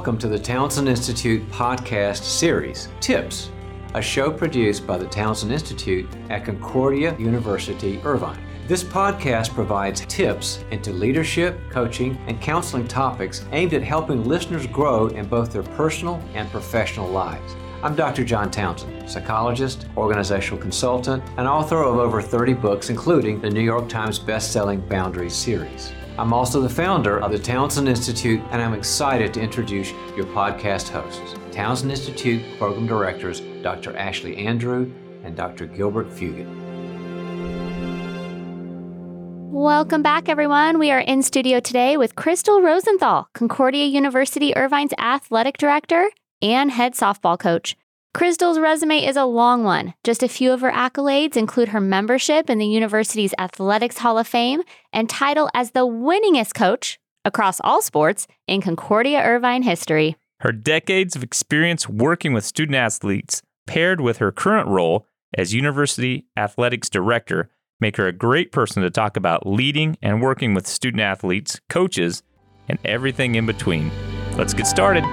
welcome to the Townsend Institute podcast series, Tips, a show produced by the Townsend Institute at Concordia University, Irvine. This podcast provides tips into leadership, coaching, and counseling topics aimed at helping listeners grow in both their personal and professional lives. I'm Dr. John Townsend, psychologist, organizational consultant, and author of over 30 books, including the New York Times best-selling Boundaries series. I'm also the founder of the Townsend Institute, and I'm excited to introduce your podcast hosts, Townsend Institute Program Directors Dr. Ashley Andrew and Dr. Gilbert Fugit. Welcome back, everyone. We are in studio today with Crystal Rosenthal, Concordia University Irvine's athletic director and head softball coach. Crystal's resume is a long one. Just a few of her accolades include her membership in the university's Athletics Hall of Fame and title as the winningest coach across all sports in Concordia Irvine history. Her decades of experience working with student athletes, paired with her current role as University Athletics Director, make her a great person to talk about leading and working with student athletes, coaches, and everything in between. Let's get started.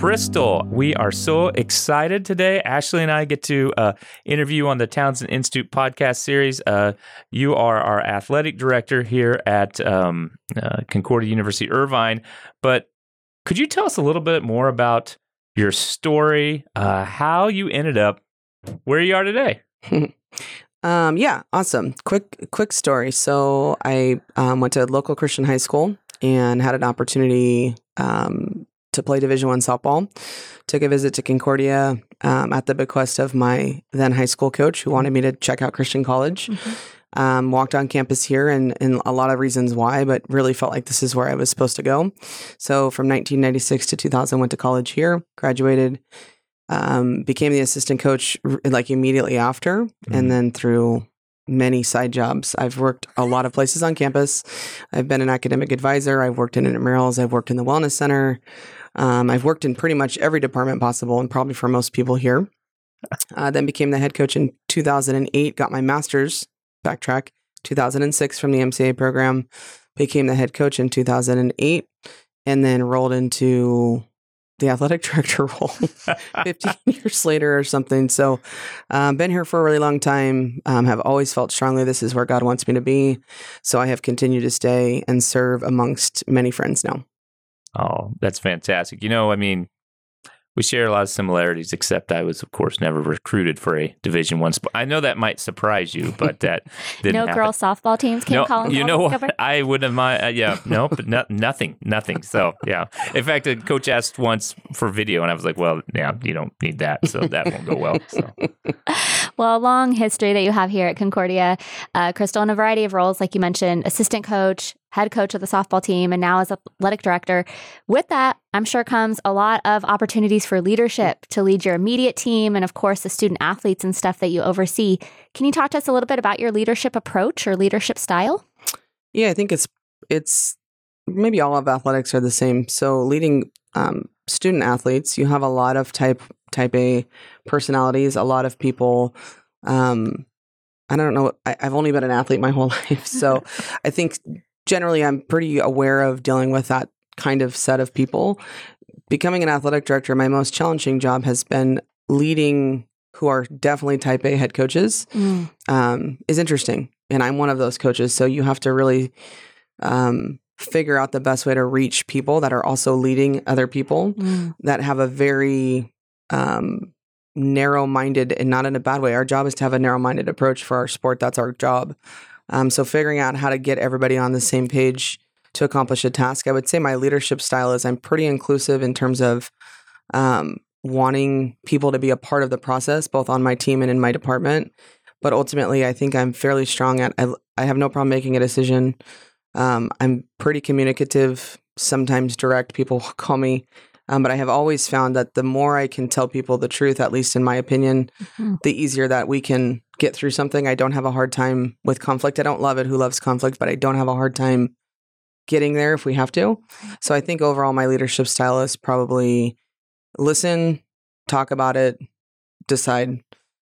Crystal, we are so excited today. Ashley and I get to uh, interview on the Townsend Institute podcast series. Uh, you are our athletic director here at um, uh, Concordia University Irvine. But could you tell us a little bit more about your story, uh, how you ended up where you are today? um, yeah, awesome. Quick, quick story. So I um, went to local Christian high school and had an opportunity um, to play Division One softball. Took a visit to Concordia um, at the bequest of my then high school coach, who wanted me to check out Christian College. Mm-hmm. Um, walked on campus here, and, and a lot of reasons why, but really felt like this is where I was supposed to go. So from 1996 to 2000, went to college here, graduated, um, became the assistant coach like immediately after, mm-hmm. and then through many side jobs. I've worked a lot of places on campus. I've been an academic advisor. I've worked in intramurals. I've worked in the wellness center. Um, I've worked in pretty much every department possible, and probably for most people here. Uh, then became the head coach in 2008. Got my master's. Backtrack. 2006 from the MCA program. Became the head coach in 2008, and then rolled into the athletic director role 15 years later or something. So, um, been here for a really long time. Um, have always felt strongly this is where God wants me to be. So I have continued to stay and serve amongst many friends now. Oh, that's fantastic. You know, I mean, we share a lot of similarities, except I was, of course, never recruited for a Division One sport. I know that might surprise you, but that no happen. girl softball teams came no, calling. You know what? I would have my uh, yeah no, but no, nothing, nothing. So yeah. In fact, a coach asked once for video, and I was like, well, yeah, you don't need that, so that won't go well. So. well, a long history that you have here at Concordia, uh, Crystal, in a variety of roles, like you mentioned, assistant coach, head coach of the softball team, and now as athletic director. With that, I'm sure comes a lot of opportunities for leadership to lead your immediate team and, of course, the student athletes and stuff that you oversee. Can you talk to us a little bit about your leadership approach or leadership style? Yeah, I think it's it's maybe all of athletics are the same. So leading um, student athletes, you have a lot of type type A personalities, a lot of people. Um, I don't know. I, have only been an athlete my whole life, so I think generally I'm pretty aware of dealing with that kind of set of people. Becoming an athletic director, my most challenging job has been leading who are definitely type A head coaches mm. um, is interesting. And I'm one of those coaches. So you have to really um, figure out the best way to reach people that are also leading other people mm. that have a very um, narrow minded and not in a bad way. Our job is to have a narrow minded approach for our sport. That's our job. Um, so figuring out how to get everybody on the same page to accomplish a task. I would say my leadership style is I'm pretty inclusive in terms of um, wanting people to be a part of the process, both on my team and in my department. But ultimately, I think I'm fairly strong at. I, I have no problem making a decision. Um, I'm pretty communicative, sometimes direct. People call me um, but I have always found that the more I can tell people the truth, at least in my opinion, mm-hmm. the easier that we can get through something. I don't have a hard time with conflict. I don't love it. Who loves conflict? But I don't have a hard time getting there if we have to. So I think overall, my leadership style is probably listen, talk about it, decide.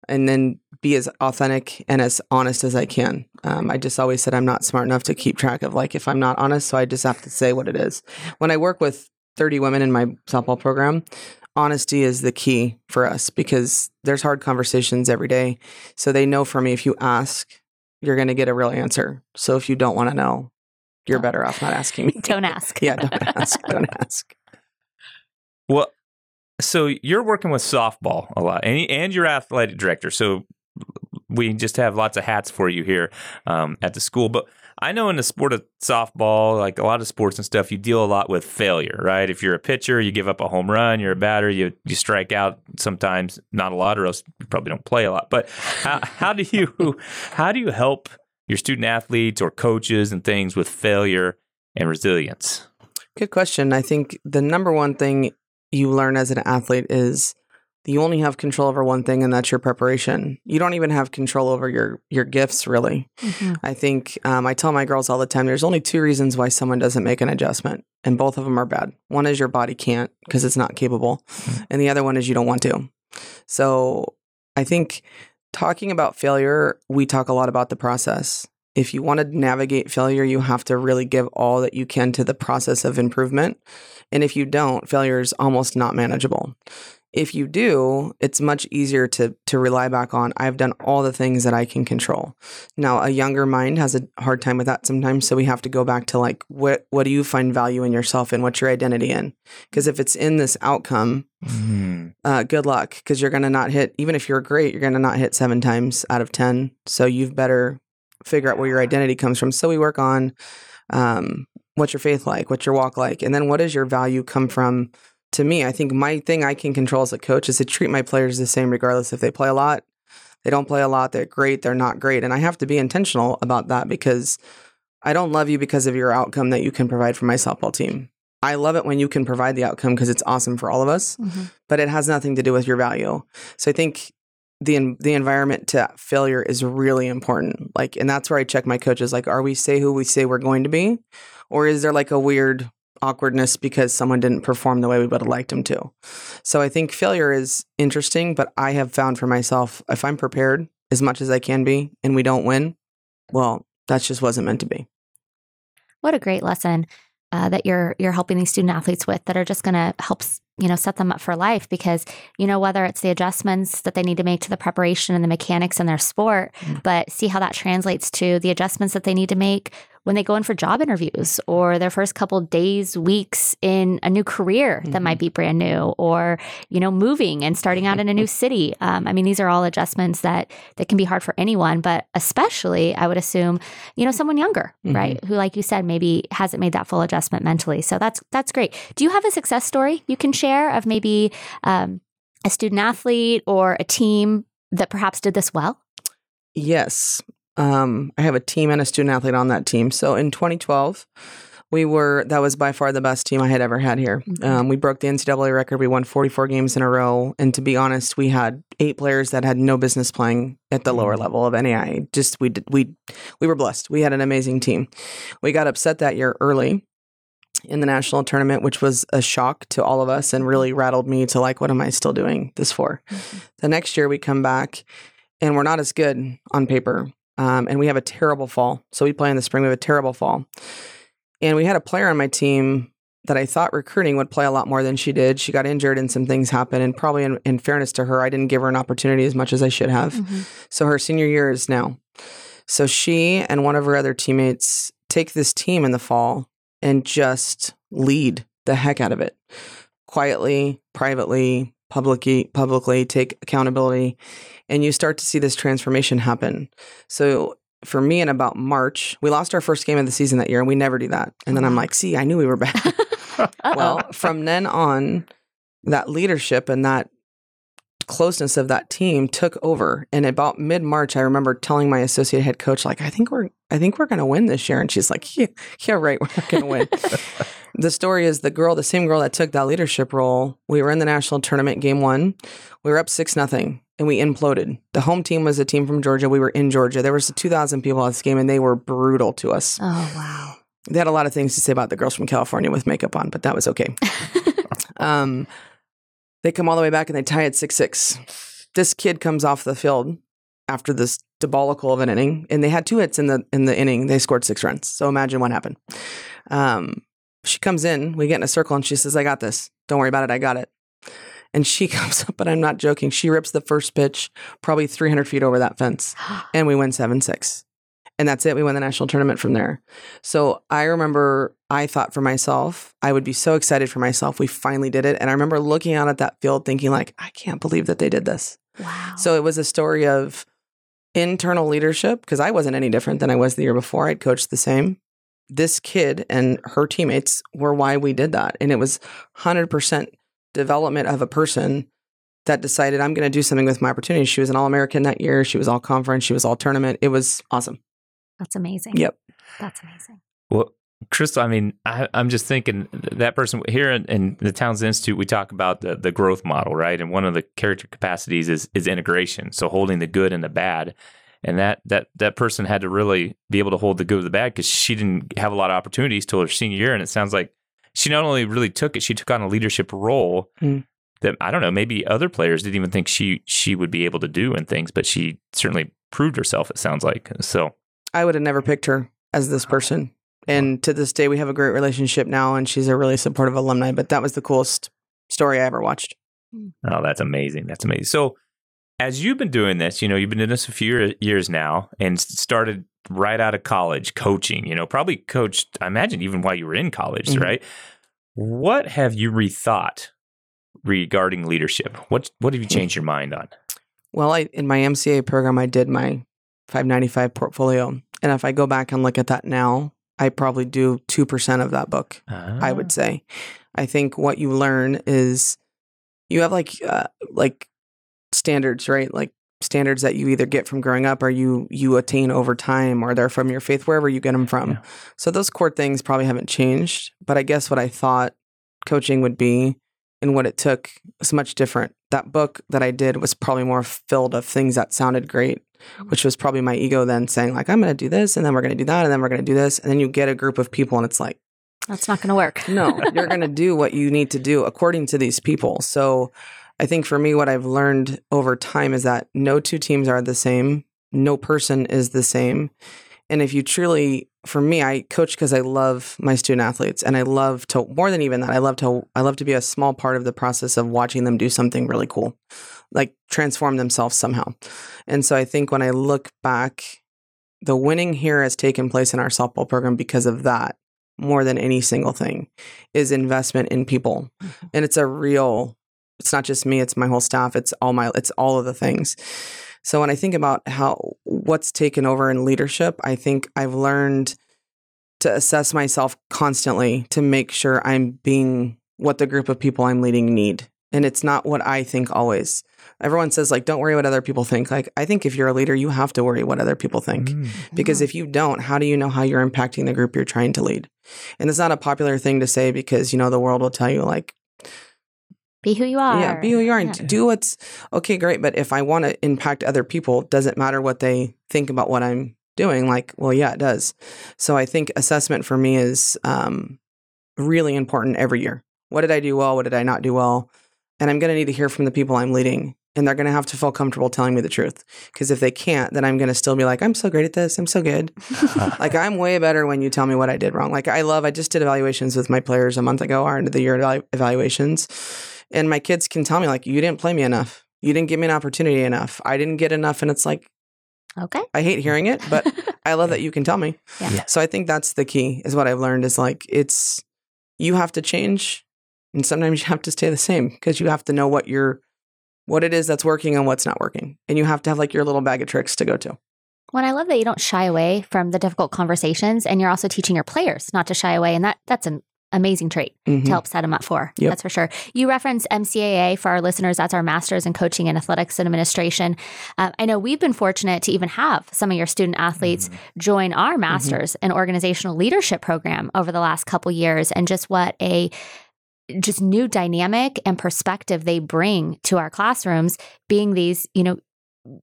and then be as authentic and as honest as I can. Um, I just always said I'm not smart enough to keep track of like if I'm not honest, so I just have to say what it is. When I work with 30 women in my softball program, honesty is the key for us because there's hard conversations every day. So they know for me if you ask, you're going to get a real answer. So if you don't want to know, you're better off not asking me. Don't ask. yeah, don't ask. Don't ask. Well, so you're working with softball a lot, and, and you're athletic director. So we just have lots of hats for you here um, at the school. But I know in the sport of softball, like a lot of sports and stuff, you deal a lot with failure, right? If you're a pitcher, you give up a home run. You're a batter, you you strike out sometimes, not a lot, or else you probably don't play a lot. But how, how do you how do you help your student athletes or coaches and things with failure and resilience? Good question. I think the number one thing you learn as an athlete is you only have control over one thing, and that's your preparation. You don't even have control over your your gifts, really. Mhm. I think um, I tell my girls all the time there's only two reasons why someone doesn't make an adjustment, and both of them are bad. One is your body can't because it's not capable, and the other one is you don't want to. So I think talking about failure, we talk a lot about the process. If you want to navigate failure, you have to really give all that you can to the process of improvement. And if you don't, failure is almost not manageable. If you do, it's much easier to to rely back on I've done all the things that I can control. Now, a younger mind has a hard time with that sometimes, so we have to go back to like what what do you find value in yourself and what's your identity in? Because if it's in this outcome, uh, good luck because you're going to not hit, even if you're great, you're going to not hit seven times out of 10. So you've better figure out where your identity comes from. So we work on um, what's your faith like? What's your walk like? And then what does your value come from? To me, I think my thing I can control as a coach is to treat my players the same, regardless if they play a lot, they don't play a lot, they're great, they're not great. And I have to be intentional about that because I don't love you because of your outcome that you can provide for my softball team. I love it when you can provide the outcome because it's awesome for all of us Mhm. but it has nothing to do with your value. So I think the the environment to failure is really important. Like, and that's where I check my coaches. Like, are we say who we say we're going to be, or is there like a weird awkwardness because someone didn't perform the way we would have liked them to? So I think failure is interesting, but I have found for myself if I'm prepared as much as I can be, and we don't win, well, that just wasn't meant to be. What a great lesson uh, that you're you're helping these student athletes with that are just going to help you know set them up for life because you know whether it's the adjustments that they need to make to the preparation and the mechanics in their sport, Mm. but see how that translates to the adjustments that they need to make when they go in for job interviews or their first couple days weeks in a new career that Mhm. might be brand new or you know moving and starting out in a new city um, i mean these are all adjustments that that can be hard for anyone but especially i would assume you know someone younger Mhm. right who like you said maybe hasn't made that full adjustment mentally so that's that's great do you have a success story you can share of maybe um, a student athlete or a team that perhaps did this well Yes. Um, I have a team and a student athlete on that team. So in 2012, we were, that was by far the best team I had ever had here. Mhm. Um, we broke the NCAA record. We won 44 games in a row. And to be honest, we had eight players that had no business playing at the lower Mhm. level of NAIA. Just, we, did, we, we were blessed. We had an amazing team. We got upset that year early in the national tournament, which was a shock to all of us and really rattled me to like, what am I still doing this for? The next year we come back and we're not as good on paper. Um, and we have a terrible fall. So we play in the spring, we have a terrible fall. And we had a player on my team that I thought recruiting would play a lot more than she did. She got injured and some things happened. And probably in, in fairness to her, I didn't give her an opportunity as much as I should have. Mhm. So her senior year is now. So she and one of her other teammates take this team in the fall and just lead the heck out of it. Quietly, privately, publicly, publicly take accountability and you start to see this transformation happen. So for me in about March, we lost our first game of the season that year and we never do that. And then I'm uh-huh. like, "See, I knew we were bad." well, from then on, that leadership and that closeness of that team took over. And about mid March, I remember telling my associate head coach, like, I think we're I think we're gonna win this year. And she's like, Yeah, yeah, right, we're not gonna win. the story is the girl, the same girl that took that leadership role, we were in the national tournament game one. We were up six nothing and we imploded. The home team was a team from Georgia. We were in Georgia. There was two thousand people at this game and they were brutal to us. oh wow They had a lot of things to say about the girls from California with makeup on, but that was okay. um, they come all the way back and they tie it six six. this kid comes off the field after this debacle of an inning, and they had two hits in the in the inning. They scored six runs. So imagine what happened. Um, she comes in, we get in a circle, and she says, "I got this. Don't worry about it. I got it." And she comes up, but I'm not joking. She rips the first pitch, probably 300 feet over that fence, and we win seven six. And that's it. We won the national tournament from there. So I remember I thought for myself, I would be so excited for myself. We finally did it. And I remember looking out at that field thinking, like, I can't believe that they did this. Wow. So it was a story of internal leadership because I wasn't any different than I was the year before. I'd coached the same. This kid and her teammates were why we did that. And it was 100% development of a person that decided I'm going to do something with my opportunity. She was an All American that year. She was all conference. She was all tournament. It was awesome. That's amazing. Yep. That's amazing. Well, Crystal, I mean, I, I'm just thinking that person here in, in the Townsend Institute, we talk about the, the growth model, right? And one of the character capacities is is integration. So holding the good and the bad. And that that that person had to really be able to hold the good with the bad because she didn't have a lot of opportunities till her senior year. And it sounds like she not only really took it, she took on a leadership role Mm. that I don't know, maybe other players didn't even think she she would be able to do and things, but she certainly proved herself. It sounds like so. I would have never picked her as this person. And to this day, we have a great relationship now, and she's a really supportive alumni. But that was the coolest story I ever watched. Oh, that's amazing. That's amazing. So, as you've been doing this, you know, you've been doing this a few years now and started right out of college coaching, you know, probably coached, I imagine, even while you were in college, Mhm. right? What have you rethought regarding leadership? What, what have you changed your mind on? Well, I in my MCA program, I did my 595 portfolio, and if I go back and look at that now, I probably do two percent of that book. I Ah. would say. I think what you learn is you have like uh, like standards, right? Like standards that you either get from growing up or you you attain over time or they're from your faith wherever you get them from. Yeah. So those core things probably haven't changed, but I guess what I thought coaching would be and what it took was much different. That book that I did was probably more filled of things that sounded great, mm-hmm. which was probably my ego then saying like I'm going to do this and then we're going to do that and then we're going to do this and then you get a group of people and it's like That's not going to work. no, you're going to do what you need to do according to these people. So I think for me, what I've learned over time is that no two teams are the same, no person is the same. And if you truly, for me, I coach because I love my student athletes and I love to, more than even that, I love to, I love to be a small part of the process of watching them do something really cool, like transform themselves somehow. And so I think when I look back, the winning here has taken place in our softball program because of that more than any single thing is investment in people mm-hmm. and it's a real it's not just me it's my whole staff it's all my it's all of the things. So when i think about how what's taken over in leadership i think i've learned to assess myself constantly to make sure i'm being what the group of people i'm leading need. And it's not what i think always. Everyone says like don't worry what other people think. Like i think if you're a leader you have to worry what other people think. Mm. because if you don't how do you know how you're impacting the group you're trying to lead? And it's not a popular thing to say because you know the world will tell you like Be who you are. yeah be who you are and Yeah. do what's okay great but if i want to impact other people does it matter what they think about what i'm doing like well yeah it does so i think assessment for me is um, really important every year what did i do well what did i not do well and i'm going to need to hear from the people i'm leading and they're going to have to feel comfortable telling me the truth because if they can't then i'm going to still be like i'm so great at this i'm so good like I'm way better when you tell me what I did wrong. Like I love. I just did evaluations with my players a month ago, our end of the year evalu- evaluations, and my kids can tell me like, you didn't play me enough. You didn't give me an opportunity enough. I didn't get enough, and it's like Okay. I hate hearing it, but I love that you can tell me. Yeah. Yeah. So I think that's the key. Is what I've learned is like it's you have to change, and sometimes you have to stay the same because you have to know what you're what it is that's working and what's not working, and you have to have like your little bag of tricks to go to. Well, I love that you don't shy away from the difficult conversations, and you're also teaching your players not to shy away, and that that's an amazing trait Mhm. to help set them up for. Yep. That's for sure. You reference MCAA for our listeners. That's our Masters in Coaching and Athletics and Administration. Uh, I know we've been fortunate to even have some of your student athletes join our Masters in Organizational Leadership program over the last couple years, and just what a just new dynamic and perspective they bring to our classrooms being these you know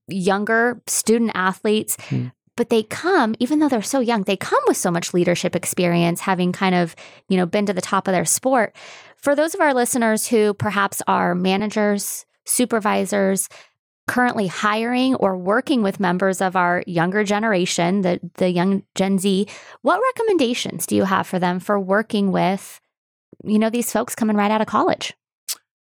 younger student athletes Hmm. But they come even though they're so young they come with so much leadership experience having kind of you know been to the top of their sport for those of our listeners who perhaps are managers supervisors currently hiring or working with members of our younger generation, the the young Gen Z, what recommendations do you have for them for working with you know these folks coming right out of college?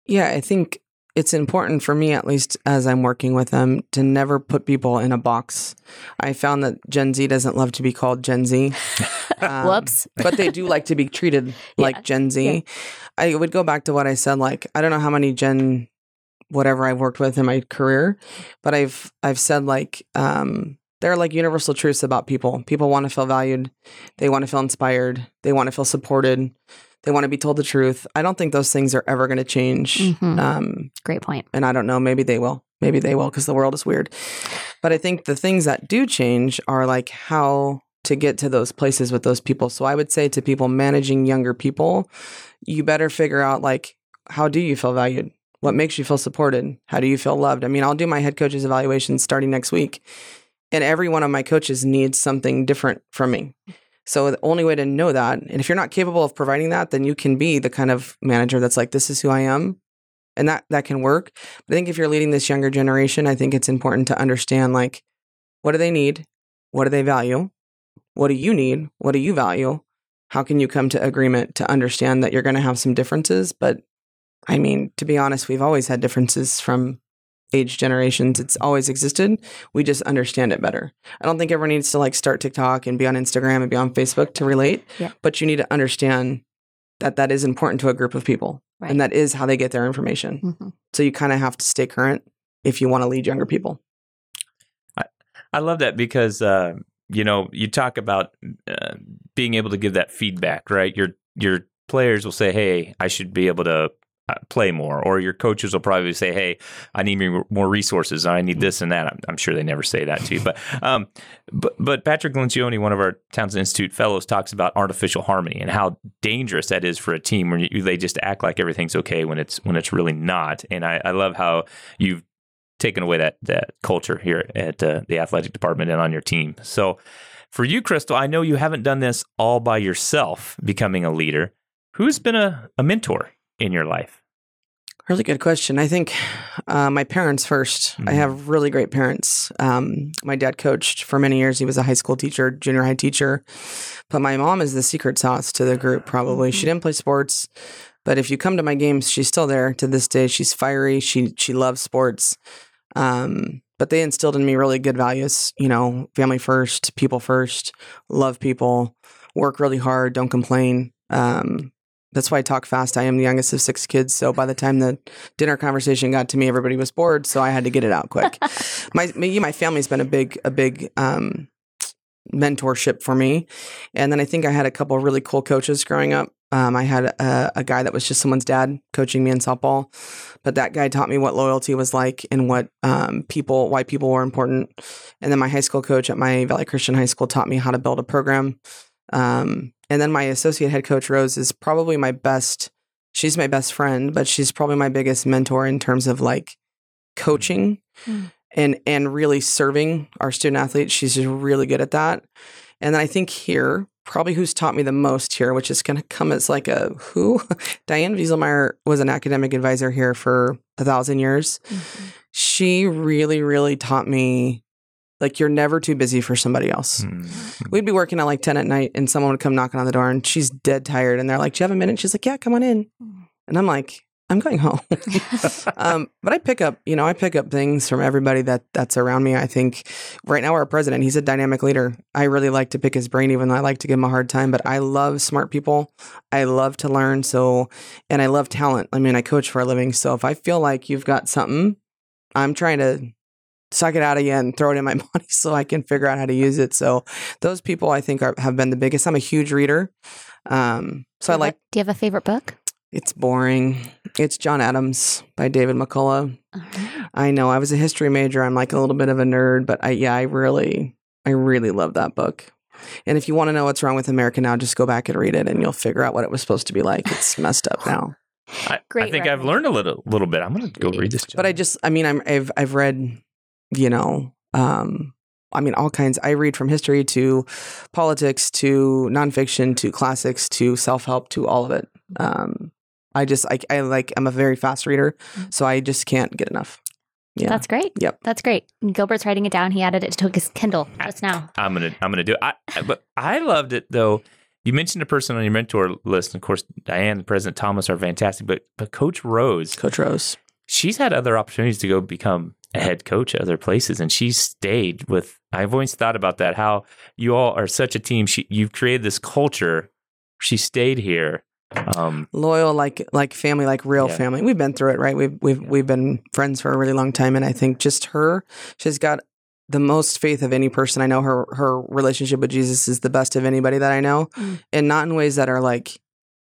Yeah, I think it's important for me, at least as I'm working with them, to never put people in a box. I found that Gen Z doesn't love to be called Gen Z. Um, Whoops. but they do like to be treated like Yeah, Gen Z. yeah. I would go back to what I said. Like, I don't know how many Gen whatever I've worked with in my career, but I've I've said like um, there are like universal truths about people. People want to feel valued. They want to feel inspired. They want to feel supported. They want to be told the truth. I don't think those things are ever going to change. Mhm. Um, Great point. and I don't know, maybe they will. Maybe they will because the world is weird. But I think the things that do change are like how to get to those places with those people. So I would say to people managing younger people, you better figure out like how do you feel valued? What makes you feel supported? How do you feel loved? I mean, I'll do my head coach's evaluation starting next week. And every one of my coaches needs something different from me. So the only way to know that, and if you're not capable of providing that, then you can be the kind of manager that's like, this is who I am. And that that can work. But I think if you're leading this younger generation, I think it's important to understand like what do they need? What do they value? What do you need? What do you value? How can you come to agreement to understand that you're going to have some differences? But I mean, to be honest, we've always had differences from age generations. It's always existed. We just understand it better. I don't think everyone needs to like start TikTok and be on Instagram and be on Facebook to relate. Yeah. But you need to understand that that is important to a group of people. Right. And that is how they get their information. Mhm. So you kind of have to stay current if you want to lead younger people. I love that because uh, you know you talk about uh, being able to give that feedback, right? Your your players will say, "Hey, I should be able to play more," or your coaches will probably say, "Hey, I need more- more resources. I need this and that." I'm, I'm sure they never say that to you, but um, but but Patrick Lencioni, one of our Townsend Institute fellows, talks about artificial harmony and how dangerous that is for a team when you, they just act like everything's okay when it's when it's really not. And I, I love how you've taken away that that culture here at uh, the athletic department and on your team. So, for you, Crystal, I know you haven't done this all by yourself, becoming a leader. Who's been a, a mentor in your life? Really good question. I think uh, my parents 1st I Mhm. have really great parents. Um, my dad coached for many years. He was a high school teacher, junior high teacher. But my mom is the secret sauce to the group, probably. She didn't play sports, but if you come to my games, she's still there to this day. She's fiery. She she loves sports. Um, but they instilled in me really good values. You know, family first, people first, love people, work really hard, don't complain. Um, that's why I talk fast. I am the youngest of six kids. So by the time the dinner conversation got to me, everybody was bored. So I had to get it out quick. my my family's been a big a big um, mentorship for me, and then I think I had a couple of really cool coaches growing up. Um, I had a, a guy that was just someone's dad coaching me in softball, but that guy taught me what loyalty was like and what um, people, why people were important. And then my high school coach at my Valley Christian High School taught me how to build a program. Um, and then my associate head coach Rose is probably my best. She's my best friend, but she's probably my biggest mentor in terms of like coaching Mm. and and really serving our student athletes. She's just really good at that. And then I think here, probably who's taught me the most here, which is going to come as like a who, Diane Wieselmeyer was an academic advisor here for a thousand years. Mm-hmm. She really, really taught me like you're never too busy for somebody else. Hmm. We'd be working at like 10 at night and someone would come knocking on the door and she's dead tired. And they're like, Do you have a minute? She's like, Yeah, come on in. And I'm like, I'm going home. um, but I pick up, you know, I pick up things from everybody that that's around me. I think right now our president, he's a dynamic leader. I really like to pick his brain, even though I like to give him a hard time. But I love smart people. I love to learn. So, and I love talent. I mean, I coach for a living. So if I feel like you've got something, I'm trying to suck it out again, throw it in my body so I can figure out how to use it. So those people I think are, have been the biggest. I'm a huge reader. Um, so I like Do you have a favorite book? it's boring. It's John Adams by David McCullough. All right. I know I was a history major. I'm like a little bit of a nerd, but I yeah, I really I really love that book. And if you want to know what's wrong with America now, just go back and read it and you'll figure out what it was supposed to be like. It's messed up now. I, I Great think I've learned a little little bit. I'm going to go read this. But I just I mean I'm I've I've read, you know, um I mean all kinds. I read from history to politics to nonfiction to classics to self-help to all of it. Um I just I, I like I'm a very fast reader, so I just can't get enough. Yeah. That's great. Yep. That's great. Gilbert's writing it down. He added it to his Kindle just now. I'm gonna I'm gonna do it. I, but I loved it though. You mentioned a person on your mentor list, and of course, Diane and President Thomas are fantastic. But but Coach Rose, Coach Rose. she's had other opportunities to go become a head coach at other places, and she stayed with. I've always thought about that. How you all are such a team. She you've created this culture. She stayed here. Um, loyal like like family like real Yeah. family we've been through it right we've we've we've been friends for a really long time and i think just her she's got the most faith of any person i know her her relationship with jesus is the best of anybody that i know Mm. and not in ways that are like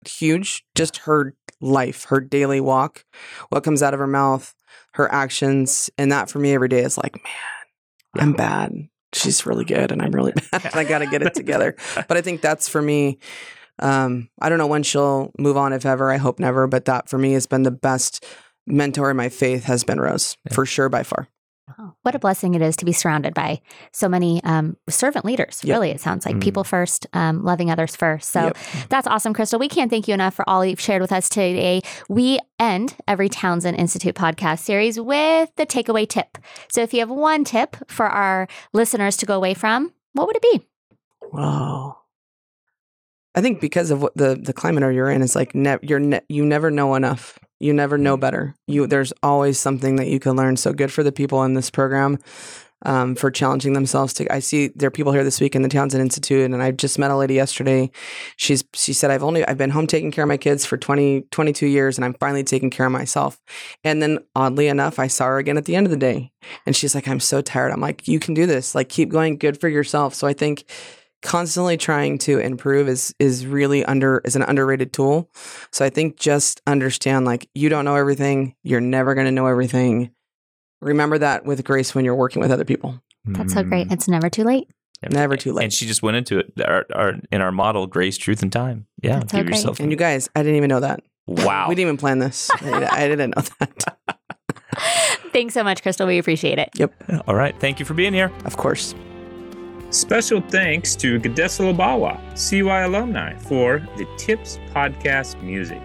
huge just her life her daily walk what comes out of her mouth her actions and that for me every day is like man i'm bad she's really good and i'm really bad and i gotta get it together but I think that's for me. Um, I don't know when she'll move on, if ever. I hope never. But that for me has been the best mentor in my faith has been Rose Yeah. for sure by far. Wow. What a blessing it is to be surrounded by so many um, servant leaders. Yep. Really, it sounds like Mm. people first, um, loving others first. So Yep. that's awesome, Crystal. We can't thank you enough for all you've shared with us today. We end every Townsend Institute podcast series with the takeaway tip. So if you have one tip for our listeners to go away from, what would it be? Wow. I think because of what the the climate are you're in, it's like ne- you're ne- you never know enough. You never know better. You there's always something that you can learn. So good for the people in this program um, for challenging themselves. To I see there are people here this week in the Townsend Institute, and I just met a lady yesterday. She's she said I've only I've been home taking care of my kids for 20, 22 years, and I'm finally taking care of myself. And then oddly enough, I saw her again at the end of the day, and she's like, I'm so tired. I'm like, you can do this. Like keep going. Good for yourself. So I think constantly trying to improve is is really under is an underrated tool. So I think just understand like you don't know everything, you're never going to know everything. Remember that with grace when you're working with other people. That's so great. mm, It's never too late. Never too late. And she just went into it. Our, our, in our model, grace, truth, and time. Yeah, That's so give great. yourself. And you guys, I didn't even know that. wow. We didn't even plan this. I, I didn't know that. Thanks so much, Crystal. We appreciate it. Yep. All right. Thank you for being here. Of course. Special thanks to Gadesa Labawa, CUI alumni, for the Tips Podcast music.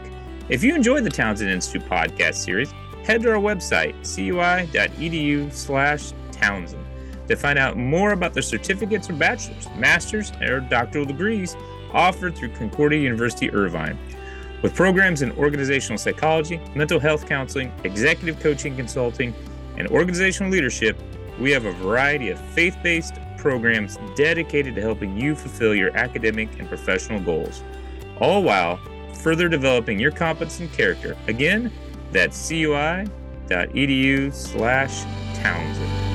If you enjoyed the Townsend Institute podcast series, head to our website, cui.edu slash Townsend, to find out more about the certificates or bachelor's, master's, or doctoral degrees offered through Concordia University Irvine. With programs in organizational psychology, mental health counseling, executive coaching consulting, and organizational leadership, we have a variety of faith based programs dedicated to helping you fulfill your academic and professional goals, all while further developing your competence and character. Again, that's cui.edu slash Townsend.